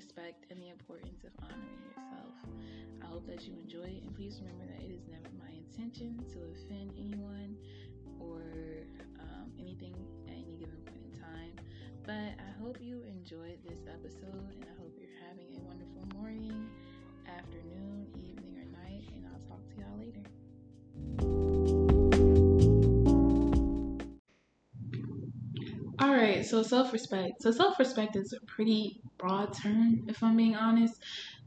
respect and the importance of honoring yourself. I hope that you enjoy it, and please remember that it is never my intention to offend anyone or um, anything at any given point in time. But I hope you enjoyed this episode, and I hope you're having a wonderful morning, afternoon, evening, or night, and I'll talk to y'all later. All right, so self respect. So, self respect is a pretty broad term, if I'm being honest.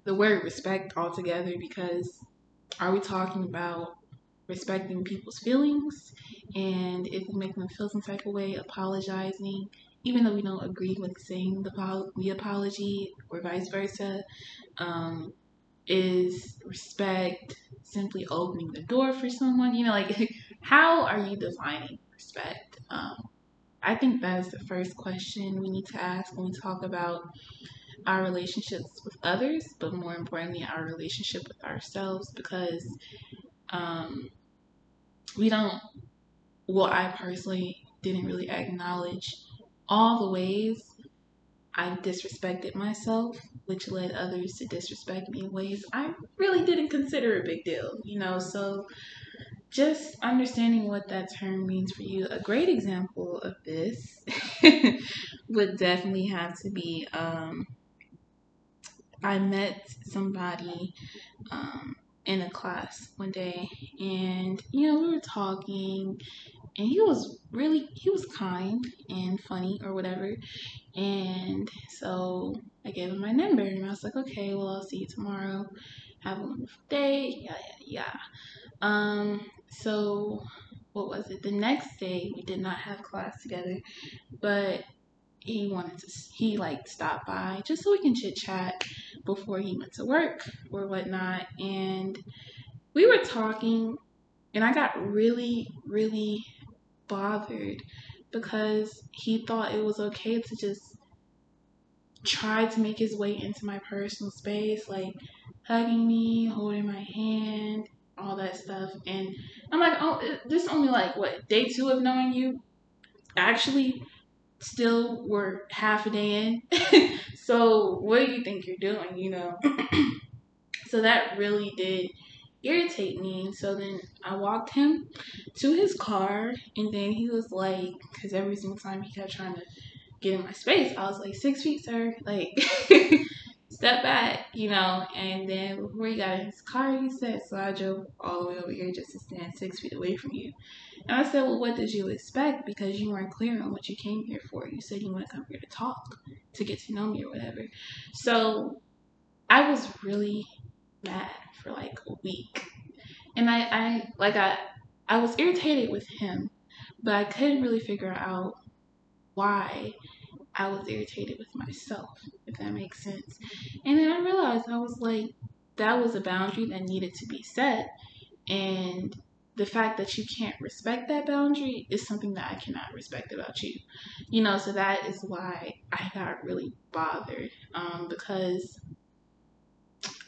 The word respect altogether, because are we talking about respecting people's feelings? And if we make them feel some type of way, apologizing, even though we don't agree with saying the, the apology or vice versa, um, is respect simply opening the door for someone? You know, like, how are you defining respect? Um, I think that is the first question we need to ask when we talk about our relationships with others, but more importantly, our relationship with ourselves because um, we don't, well, I personally didn't really acknowledge all the ways I disrespected myself, which led others to disrespect me in ways I really didn't consider a big deal, you know. So just understanding what that term means for you. A great example of this would definitely have to be um, I met somebody um, in a class one day, and you know, we were talking, and he was really he was kind and funny or whatever. And so I gave him my number, and I was like, okay, well, I'll see you tomorrow. Have a wonderful day. Yeah, yeah, yeah. Um, so what was it? The next day we did not have class together, but he wanted to he like stopped by just so we can chit chat before he went to work or whatnot. And we were talking, and I got really, really bothered because he thought it was okay to just try to make his way into my personal space, like hugging me, holding my hand, all that stuff. And I'm like, oh, this is only like what day two of knowing you. Actually, still we're half a day in. so what do you think you're doing? You know. so that really did irritate me. So then I walked him to his car, and then he was like, because every single time he kept trying to get in my space, I was like, six feet, sir. Like, step back, you know. And then before he got in his car, he said, so I drove all the way over here just to stand six feet away from you. And I said, well, what did you expect? Because you weren't clear on what you came here for. You said you want to come here to talk, to get to know me or whatever. So I was really mad for like a week. And I, I like I I was irritated with him, but I couldn't really figure out why I was irritated with myself, if that makes sense. And then I realized I was like, that was a boundary that needed to be set. And the fact that you can't respect that boundary is something that I cannot respect about you. You know, so that is why I got really bothered um, because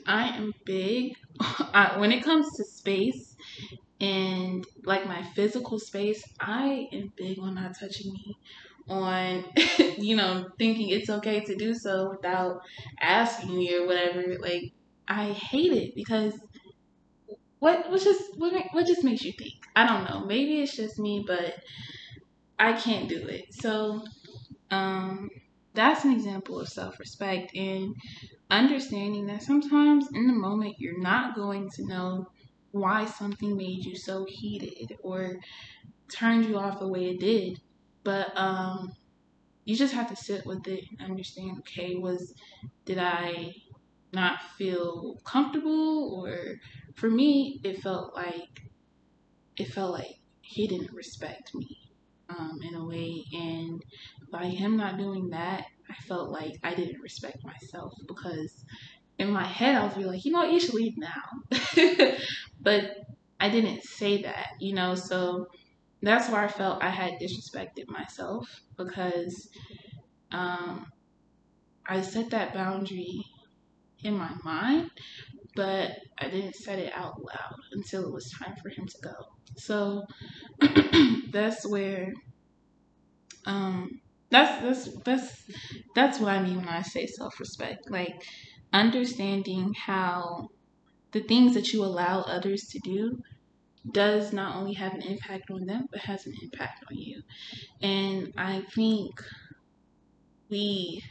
I am big when it comes to space and like my physical space. I am big on not touching me on you know thinking it's okay to do so without asking me or whatever like i hate it because what what just what, what just makes you think? I don't know. Maybe it's just me but i can't do it. So um that's an example of self-respect and understanding that sometimes in the moment you're not going to know why something made you so heated or turned you off the way it did. But um, you just have to sit with it and understand. Okay, was did I not feel comfortable, or for me, it felt like it felt like he didn't respect me um, in a way, and by him not doing that, I felt like I didn't respect myself because in my head I was really like, you know, you should leave now, but I didn't say that, you know, so that's where I felt I had disrespected myself because um, I set that boundary in my mind, but I didn't set it out loud until it was time for him to go. So that's where um, that's that's that's that's what I mean when I say self-respect. Like understanding how the things that you allow others to do does not only have an impact on them but has an impact on you. And I think we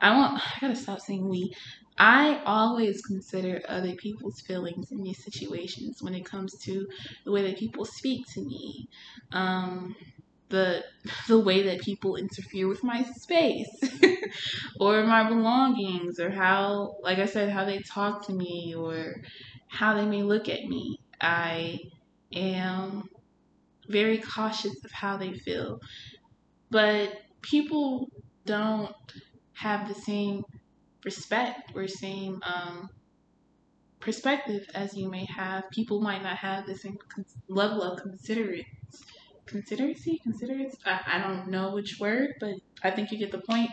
I want I gotta stop saying we. I always consider other people's feelings in these situations when it comes to the way that people speak to me. Um, the the way that people interfere with my space or my belongings or how like I said how they talk to me or how they may look at me. I am very cautious of how they feel. But people don't have the same respect or same um, perspective as you may have. People might not have the same level of considerate consideracy, considerate. I, I don't know which word, but I think you get the point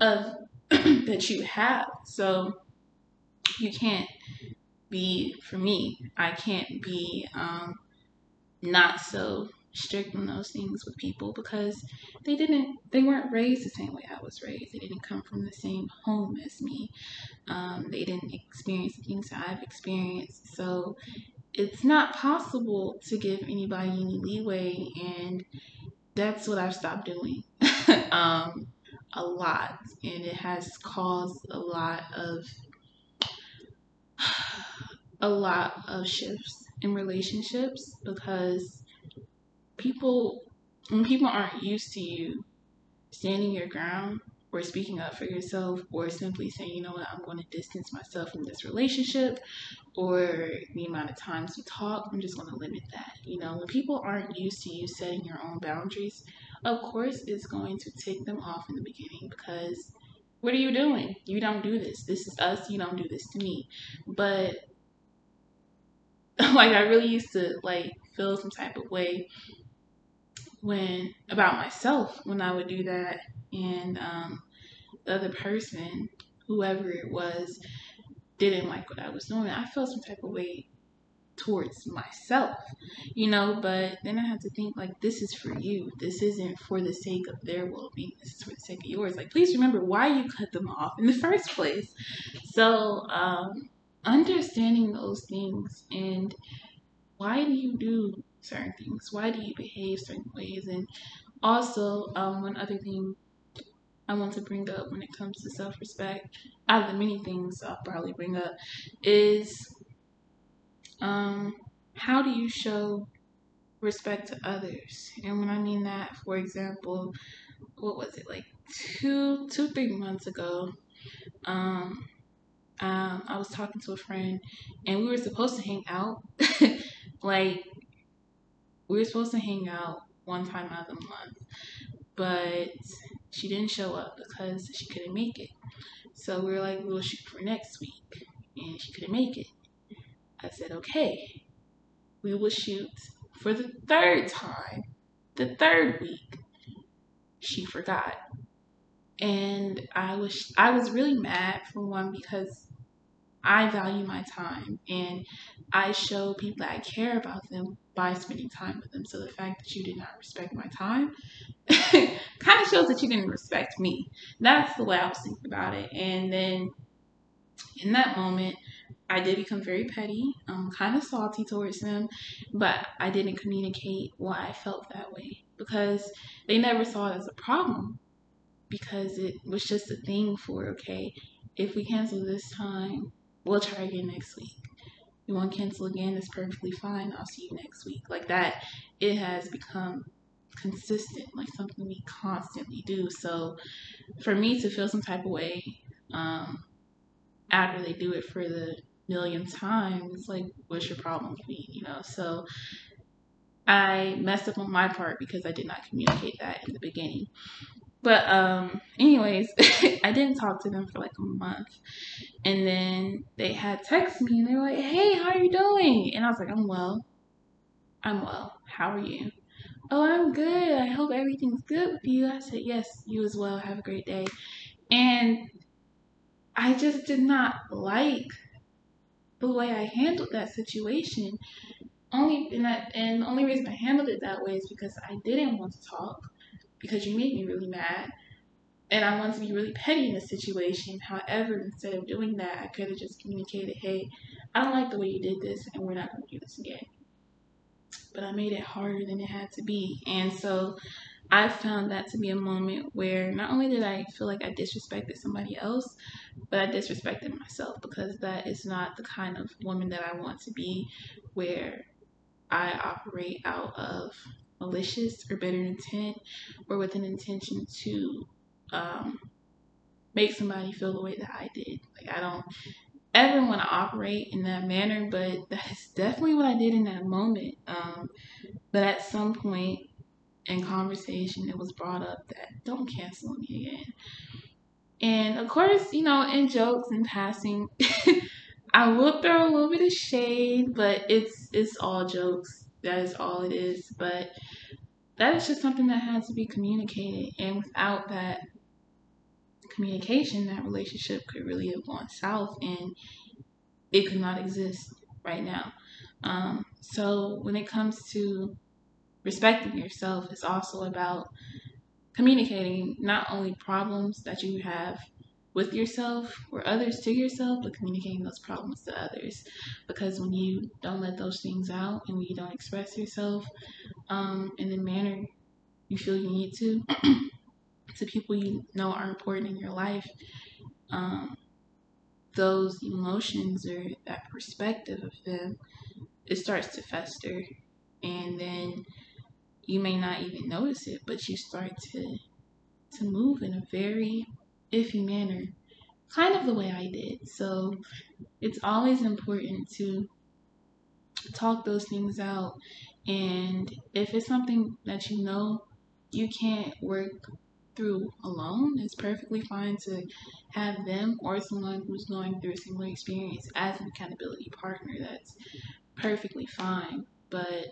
of that you have. So you can't be for me. I can't be um, not so strict on those things with people because they didn't they weren't raised the same way I was raised. They didn't come from the same home as me. Um, they didn't experience the things I've experienced. So it's not possible to give anybody any leeway, and that's what I've stopped doing um, a lot, and it has caused a lot of a lot of shifts in relationships because people when people aren't used to you standing your ground or speaking up for yourself or simply saying, you know what, I'm going to distance myself from this relationship or the amount of times we talk, I'm just going to limit that. You know, when people aren't used to you setting your own boundaries, of course it's going to take them off in the beginning because what are you doing? You don't do this. This is us. You don't do this to me. But like I really used to like feel some type of way when about myself when I would do that and um, the other person, whoever it was, didn't like what I was doing, I felt some type of way towards myself, you know. But then I had to think like, this is for you. This isn't for the sake of their well being. This is for the sake of yours. Like, please remember why you cut them off in the first place. So, um, understanding those things and why do you do certain things? Why do you behave certain ways? And also, um, one other thing I want to bring up when it comes to self respect, out of the many things I'll probably bring up, is um, how do you show respect to others? And when I mean that, for example, what was it like two, two, three months ago? Um, um, I was talking to a friend, and we were supposed to hang out. like we were supposed to hang out one time out of the month, but she didn't show up because she couldn't make it. So we were like, we'll shoot for next week, and she couldn't make it. I said, okay, we will shoot for the third time, the third week. She forgot. And I was I was really mad for one because I value my time and I show people that I care about them by spending time with them. So the fact that you did not respect my time kind of shows that you didn't respect me. That's the way I was thinking about it. And then in that moment, I did become very petty, um, kind of salty towards them, but I didn't communicate why I felt that way because they never saw it as a problem because it was just a thing for, okay, if we cancel this time, we'll try again next week. You want to cancel again? It's perfectly fine. I'll see you next week. Like that, it has become consistent, like something we constantly do. So for me to feel some type of way um, after they do it for the million times, like, what's your problem with me? You know? So I messed up on my part because I did not communicate that in the beginning. But um, anyways, I didn't talk to them for like a month, and then they had texted me and they were like, "Hey, how are you doing?" And I was like, "I'm well. I'm well. How are you?" "Oh, I'm good. I hope everything's good with you." I said, "Yes, you as well. Have a great day." And I just did not like the way I handled that situation. Only and that and the only reason I handled it that way is because I didn't want to talk because you made me really mad. And I want to be really petty in the situation. However, instead of doing that, I could have just communicated, hey, I don't like the way you did this, and we're not going to do this again. But I made it harder than it had to be. And so I found that to be a moment where not only did I feel like I disrespected somebody else, but I disrespected myself because that is not the kind of woman that I want to be, where I operate out of malicious or better intent or with an intention to um, make somebody feel the way that I did. Like, I don't ever want to operate in that manner, but that's definitely what I did in that moment. Um, but at some point, in conversation, it was brought up that don't cancel me again. And of course, you know, in jokes and passing, I will throw a little bit of shade, but it's it's all jokes. That is all it is. But that is just something that has to be communicated. And without that communication, that relationship could really have gone south and it could not exist right now. Um, so when it comes to respecting yourself it's also about communicating not only problems that you have with yourself or others to yourself, but communicating those problems to others. Because when you don't let those things out and you don't express yourself um, in the manner you feel you need to, to people you know are important in your life, um, those emotions or that perspective of them, it starts to fester. And then you may not even notice it, but you start to to move in a very iffy manner, kind of the way I did. So it's always important to talk those things out. And if it's something that you know you can't work through alone, it's perfectly fine to have them or someone who's going through a similar experience as an accountability partner. That's perfectly fine. But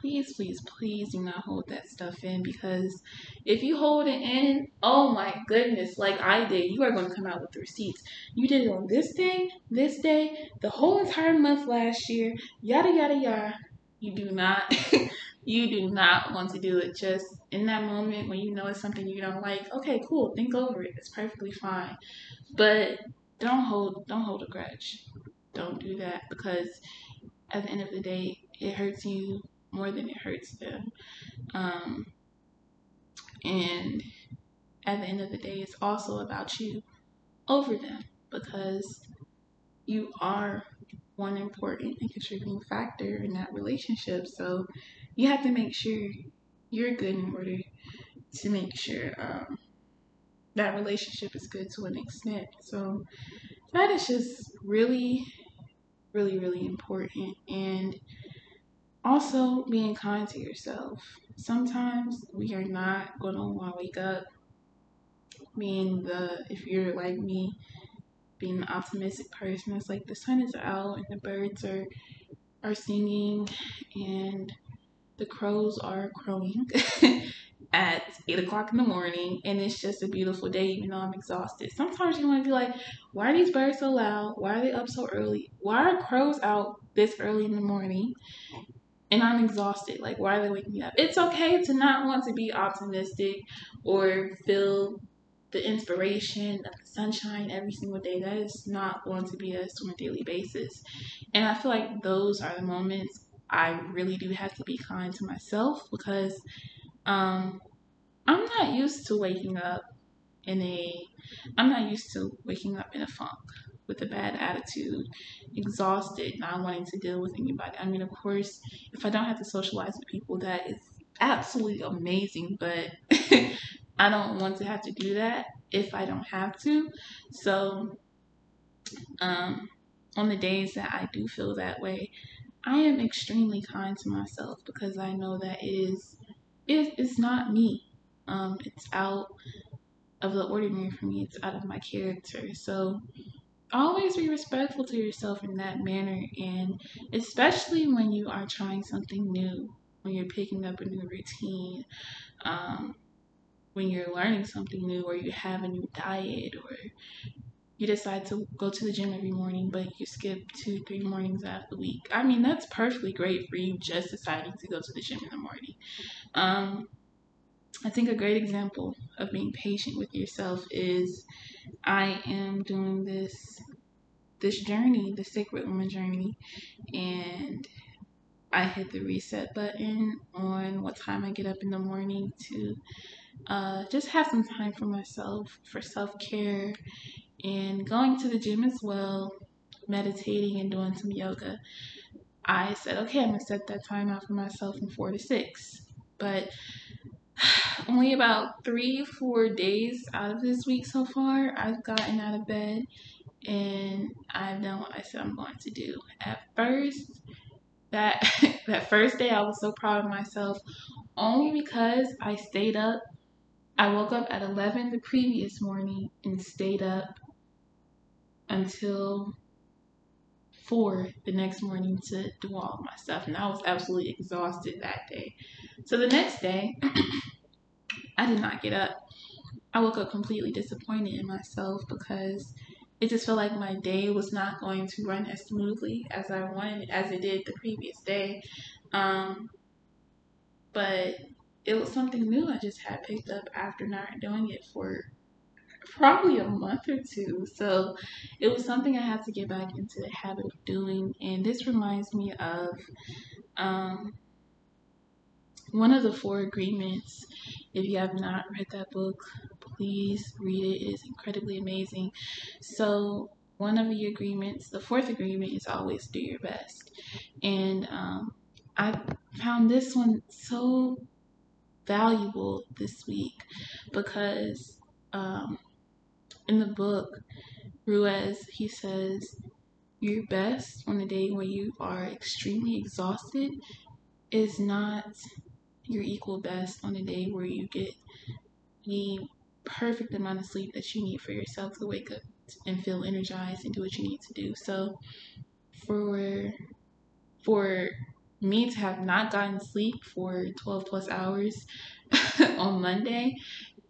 please, please, please do not hold that stuff in because if you hold it in, oh my goodness, like I did, you are going to come out with receipts. You did it on this day, this day, the whole entire month last year, yada, yada, yada. You do not. you do not want to do it just in that moment when you know it's something you don't like okay cool think over it it's perfectly fine but don't hold don't hold a grudge don't do that because at the end of the day it hurts you more than it hurts them. Um, and at the end of the day, it's also about you over them because you are one important and contributing factor in that relationship. So you have to make sure you're good in order to make sure um, that relationship is good to an extent. So that is just really, really, really important. And also, being kind to yourself. Sometimes we are not going to want to wake up being the, if you're like me, being an optimistic person. It's like the sun is out and the birds are are singing and the crows are crowing at eight o'clock in the morning and it's just a beautiful day even though I'm exhausted. Sometimes you want to be like, why are these birds so loud? Why are they up so early? Why are crows out this early in the morning? And I'm exhausted. Like, why are they waking me up? It's okay to not want to be optimistic or feel the inspiration of the sunshine every single day. That is not going to be us on a daily basis. And I feel like those are the moments I really do have to be kind to myself because um, I'm not used to waking up in a I'm not used to waking up in a funk with a bad attitude, exhausted, not wanting to deal with anybody. I mean, of course, if I don't have to socialize with people, that is absolutely amazing, but I don't want to have to do that if I don't have to. So, um, on the days that I do feel that way, I am extremely kind to myself because I know that it is it is not me. Um, it's out of the ordinary for me. It's out of my character. So always be respectful to yourself in that manner and especially when you are trying something new when you're picking up a new routine um, when you're learning something new or you have a new diet or you decide to go to the gym every morning but you skip two three mornings out of the week. I mean that's perfectly great for you just deciding to go to the gym in the morning. Um, I think a great example of being patient with yourself is I am doing this this journey, the sacred woman journey, and I hit the reset button on what time I get up in the morning to uh, just have some time for myself, for self care, and going to the gym as well, meditating and doing some yoga. I said, okay, I'm gonna set that time out for myself from four to six. But only about three, four days out of this week so far, I've gotten out of bed and I've done what I said I'm going to do. At first, that that first day I was so proud of myself only because I stayed up. I woke up at 11 the previous morning and stayed up until 4 the next morning to do all my stuff and I was absolutely exhausted that day. So the next day I did not get up. I woke up completely disappointed in myself because it just felt like my day was not going to run as smoothly as I wanted, as it did the previous day. Um, but it was something new I just had picked up after not doing it for probably a month or two. So it was something I had to get back into the habit of doing. And this reminds me of um, one of the four agreements. If you have not read that book, please read it. It is incredibly amazing. So, one of the agreements, the fourth agreement, is always do your best. And um, I found this one so valuable this week because um, in the book, Ruiz, he says, your best on a day where you are extremely exhausted is not your equal best on a day where you get the perfect amount of sleep that you need for yourself to wake up and feel energized and do what you need to do. So for for me to have not gotten sleep for 12 plus hours on Monday,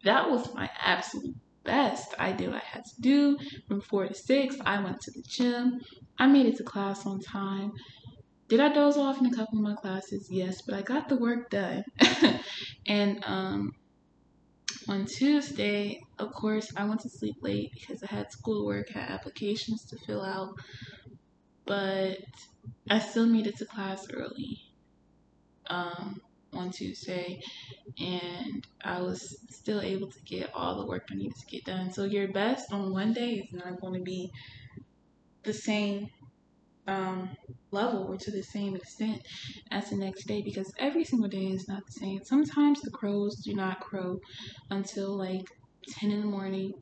that was my absolute best. I did what I had to do from 4 to 6. I went to the gym. I made it to class on time. Did I doze off in a couple of my classes? Yes, but I got the work done. and um, on Tuesday, of course, I went to sleep late because I had schoolwork, had applications to fill out, but I still made it to class early um, on Tuesday, and I was still able to get all the work I needed to get done. So your best on one day is not going to be the same um, level or to the same extent as the next day because every single day is not the same. Sometimes the crows do not crow until like 10 in the morning.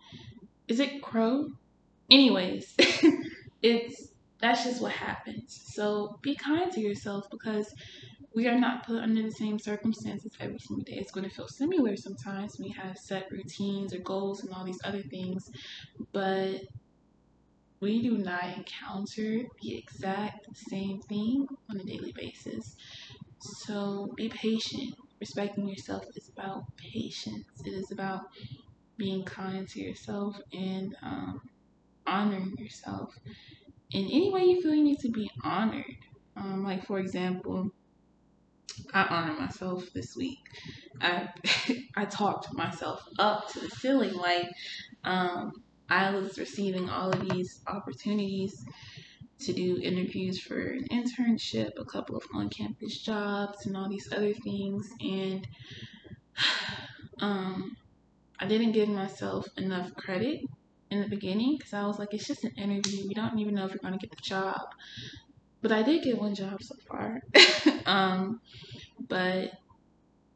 Is it crow? Anyways, it's that's just what happens. So be kind to yourself because we are not put under the same circumstances every single day. It's going to feel similar sometimes. We have set routines or goals and all these other things, but we do not encounter the exact same thing on a daily basis. So be patient. Respecting yourself is about patience. It is about being kind to yourself and um, honoring yourself in any way you feel you need to be honored. Um, like for example, I honor myself this week. I I talked myself up to the ceiling. Like um, I was receiving all of these opportunities to do interviews for an internship, a couple of on campus jobs, and all these other things. And um, I didn't give myself enough credit in the beginning because I was like, it's just an interview. We don't even know if you're going to get the job. But I did get one job so far. um, but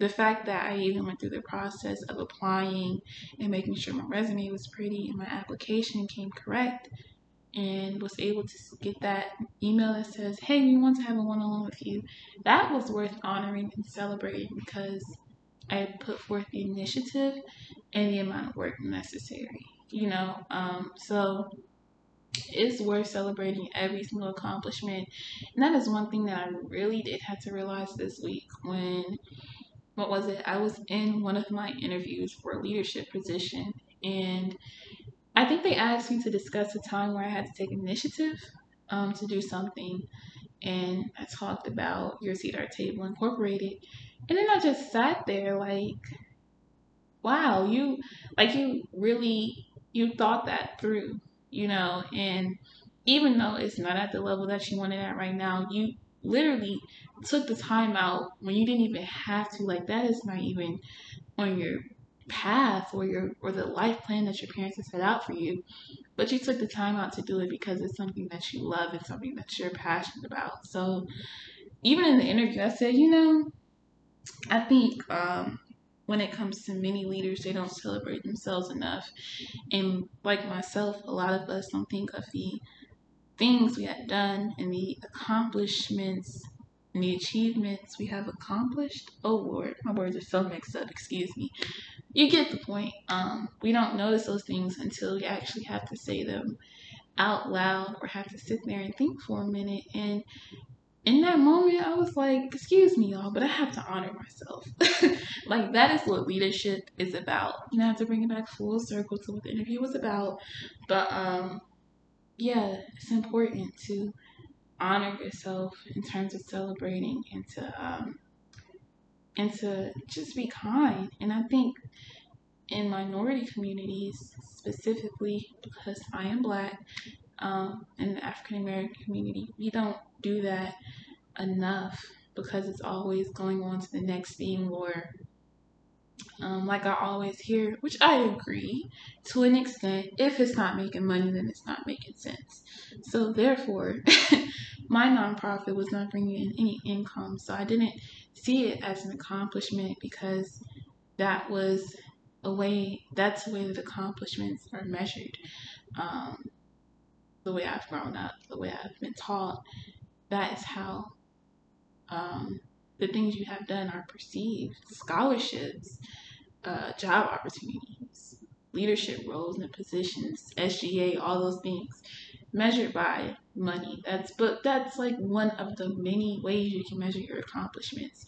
the fact that I even went through the process of applying and making sure my resume was pretty and my application came correct and was able to get that email that says, Hey, we want to have a one on one with you, that was worth honoring and celebrating because I put forth the initiative and the amount of work necessary, you know? Um, so it's worth celebrating every single accomplishment. And that is one thing that I really did have to realize this week when what was it? I was in one of my interviews for a leadership position, and I think they asked me to discuss a time where I had to take initiative um, to do something. And I talked about Your Seat, Our Table Incorporated. And then I just sat there like, wow, you like you really you thought that through, you know, and even though it's not at the level that you want it at right now, you literally took the time out when you didn't even have to. Like that is not even on your path or your or the life plan that your parents have set out for you. But you took the time out to do it because it's something that you love and something that you're passionate about. So even in the interview I said, you know, I think um, when it comes to many leaders, they don't celebrate themselves enough. And like myself, a lot of us don't think of the things we had done and the accomplishments and the achievements we have accomplished. Oh Lord, my words are so mixed up, excuse me. You get the point. Um, we don't notice those things until we actually have to say them out loud or have to sit there and think for a minute. And in that moment, I was like, excuse me, y'all, but I have to honor myself. like, that is what leadership is about. You I have to bring it back full circle to what the interview was about. But, um, yeah, it's important to honor yourself in terms of celebrating and to um, and to just be kind. And I think in minority communities, specifically because I am black, um, in the African American community, we don't do that enough because it's always going on to the next thing or um, like I always hear, which I agree to an extent. If it's not making money, then it's not making sense. So therefore, my nonprofit was not bringing in any income, so I didn't see it as an accomplishment because that was a way. That's the way that accomplishments are measured. Um, the way I've grown up, the way I've been taught, that is how um, the things you have done are perceived. Scholarships, uh, job opportunities, leadership roles and positions, SGA, all those things measured by money. That's but that's like one of the many ways you can measure your accomplishments.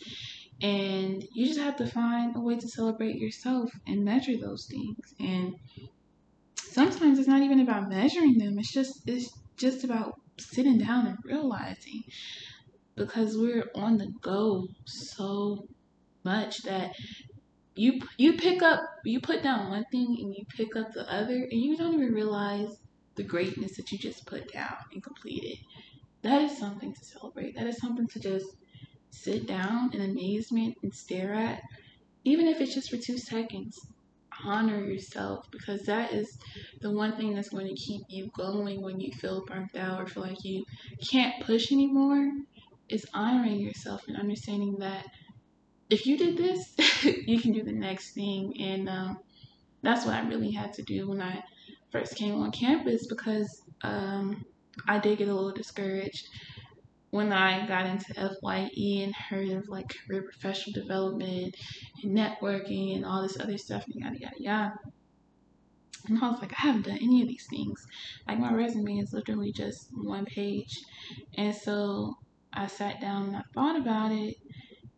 And you just have to find a way to celebrate yourself and measure those things. And sometimes it's not even about measuring them. It's just it's just about sitting down and realizing because we're on the go so much that you you pick up you put down one thing and you pick up the other and you don't even realize the greatness that you just put down and completed. That is something to celebrate. That is something to just sit down in amazement and stare at. Even if it's just for two seconds honor yourself because that is the one thing that's going to keep you going when you feel burnt out or feel like you can't push anymore is honoring yourself and understanding that if you did this, you can do the next thing. And um, that's what I really had to do when I first came on campus because um, I did get a little discouraged when I got into FYE and heard of like career professional development and networking and all this other stuff and yada yada yada. And I was like, I haven't done any of these things. Like my resume is literally just one page. And so I sat down and I thought about it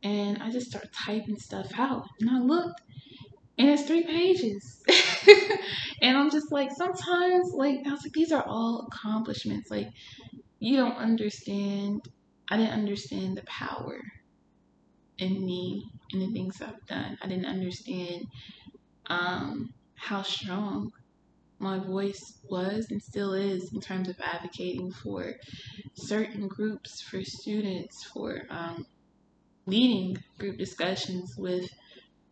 and I just started typing stuff out. And I looked, and it's three pages. and I'm just like, sometimes, like, I was like, these are all accomplishments. Like, you don't understand. I didn't understand the power in me and the things I've done. I didn't understand um, how strong my voice was and still is in terms of advocating for certain groups, for students, for um, leading group discussions with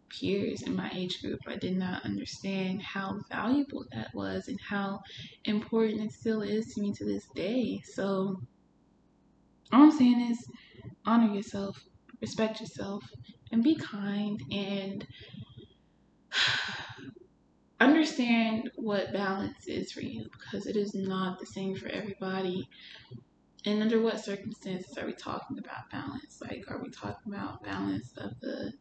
peers in my age group. I did not understand how valuable that was and how important it still is to me to this day. So, all I'm saying is honor yourself, respect yourself, and be kind and understand what balance is for you because it is not the same for everybody. And under what circumstances are we talking about balance? Like, are we talking about balance of the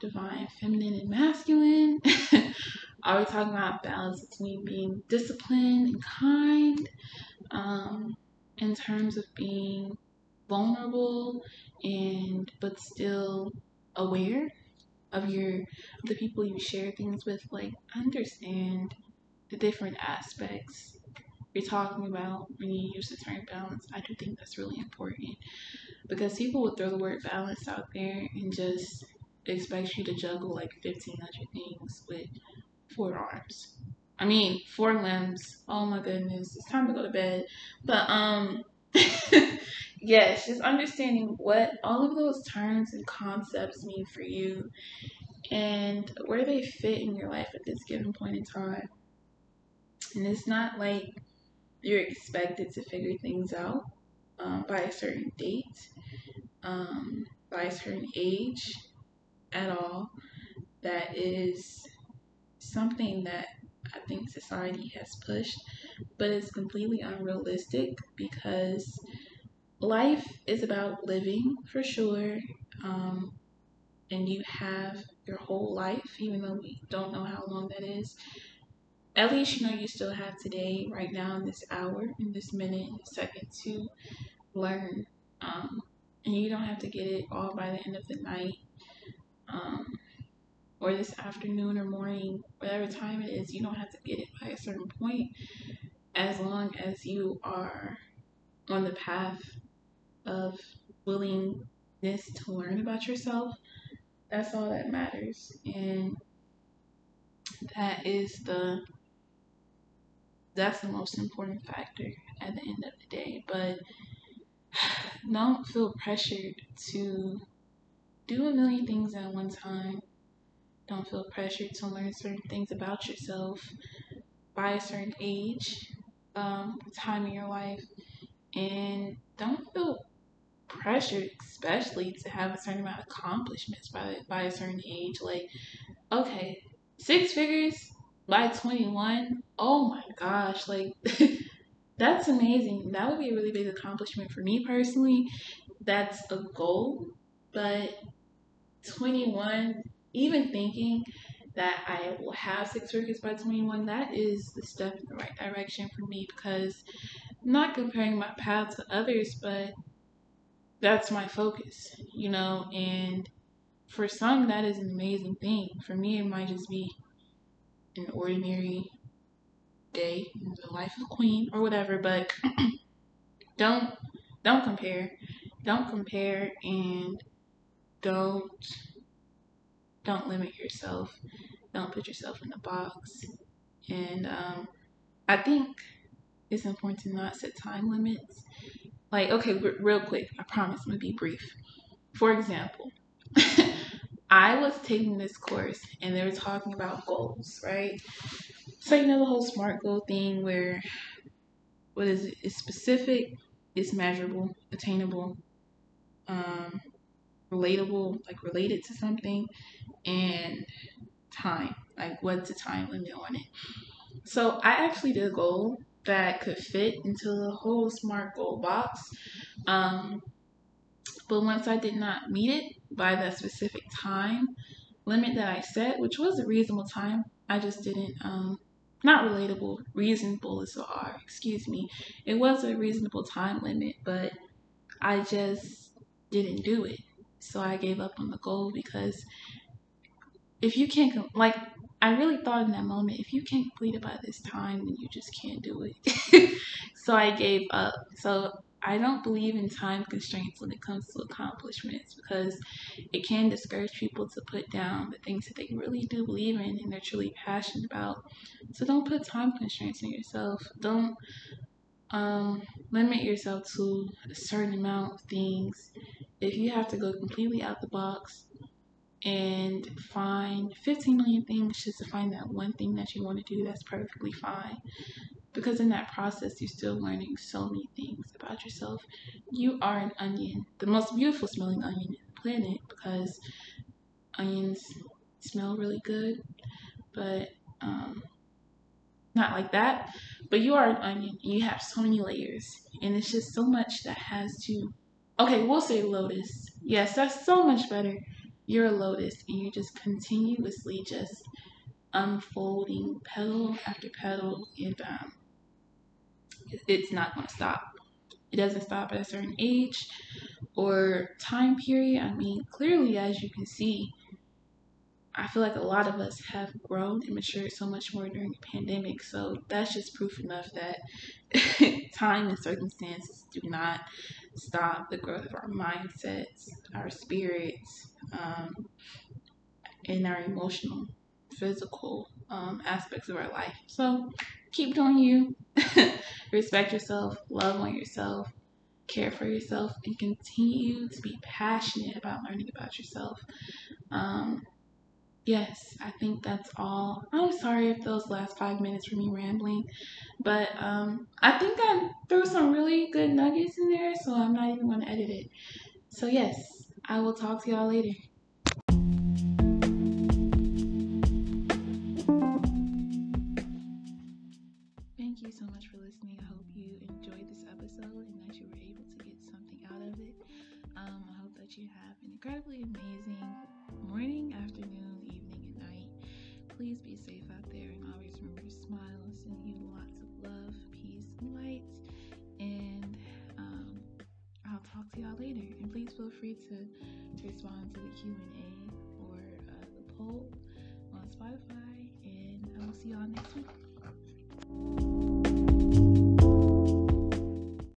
divine feminine and masculine? are we talking about balance between being disciplined and kind? Um, in terms of being vulnerable and but still aware of your the people you share things with like understand the different aspects you're talking about when you use the term balance, I do think that's really important because people will throw the word balance out there and just expect you to juggle like 1500 things with four arms. I mean, four limbs. Oh my goodness, it's time to go to bed. But um yes, just understanding what all of those terms and concepts mean for you and where they fit in your life at this given point in time. And it's not like you're expected to figure things out um, by a certain date, um, by a certain age at all. That is something that I think society has pushed, but it's completely unrealistic because life is about living for sure. Um, and you have your whole life, even though we don't know how long that is. At least you know you still have today, right now, in this hour, in this minute, in second to learn. Um, and you don't have to get it all by the end of the night. Um, or this afternoon or morning, whatever time it is, you don't have to get it by a certain point as long as you are on the path of willingness to learn about yourself. That's all that matters. And that is the that's the most important factor at the end of the day. But don't feel pressured to do a million things at one time don't feel pressured to learn certain things about yourself by a certain age, um, time in your life, and don't feel pressured, especially to have a certain amount of accomplishments by by a certain age. Like, okay, six figures by 21. Oh my gosh, like that's amazing. That would be a really big accomplishment for me personally. That's a goal, but 21 even thinking that I will have six figures by 21, that is the step in the right direction for me because I'm not comparing my path to others, but that's my focus, you know, and for some that is an amazing thing. For me it might just be an ordinary day in the life of queen or whatever, but don't don't compare. Don't compare and don't don't limit yourself. Don't put yourself in a box. And um, I think it's important to not set time limits. Like, okay, r- real quick, I promise I'm gonna be brief. For example, I was taking this course and they were talking about goals, right? So, you know, the whole SMART goal thing where what is it? It's specific, it's measurable, attainable, um, relatable, like related to something, and time. Like, what's the time limit on it? So, I actually did a goal that could fit into the whole SMART goal box. Um, but once I did not meet it by that specific time limit that I set, which was a reasonable time, I just didn't, um, not relatable, reasonable is the excuse me. It was a reasonable time limit, but I just didn't do it. So I gave up on the goal because if you can't like I really thought in that moment, if you can't complete it by this time, then you just can't do it. so I gave up. So I don't believe in time constraints when it comes to accomplishments because it can discourage people to put down the things that they really do believe in and they're truly passionate about. So don't put time constraints on yourself. Don't um, limit yourself to a certain amount of things. If you have to go completely out the box, and find 15 million things just to find that one thing that you want to do that's perfectly fine. Because in that process, you're still learning so many things about yourself. You are an onion, the most beautiful smelling onion in the planet, because onions smell really good, but um, not like that. But you are an onion, you have so many layers, and it's just so much that has to. Okay, we'll say lotus. Yes, that's so much better you're a lotus and you're just continuously just unfolding petal after petal and um, it's not going to stop. It doesn't stop at a certain age or time period. I mean clearly as you can see i feel like a lot of us have grown and matured so much more during the pandemic. So that's just proof enough that time and circumstances do not stop the growth of our mindsets, our spirits, um, in our emotional, physical um, aspects of our life. So keep doing you. Respect yourself, love on yourself, care for yourself, and continue to be passionate about learning about yourself. Um, yes, I think that's all. I'm sorry if those last five minutes were me rambling, but um, I think I threw some really good nuggets in there, so I'm not even going to edit it. So, yes, I will talk to y'all later. Thank you so much for listening. I hope you enjoyed this episode and that you were able to get something out of it. Um, I hope that you have an incredibly amazing morning, afternoon, y'all later. And please feel free to, respond to the Q and A or uh, the poll on Spotify. And I will see y'all next week.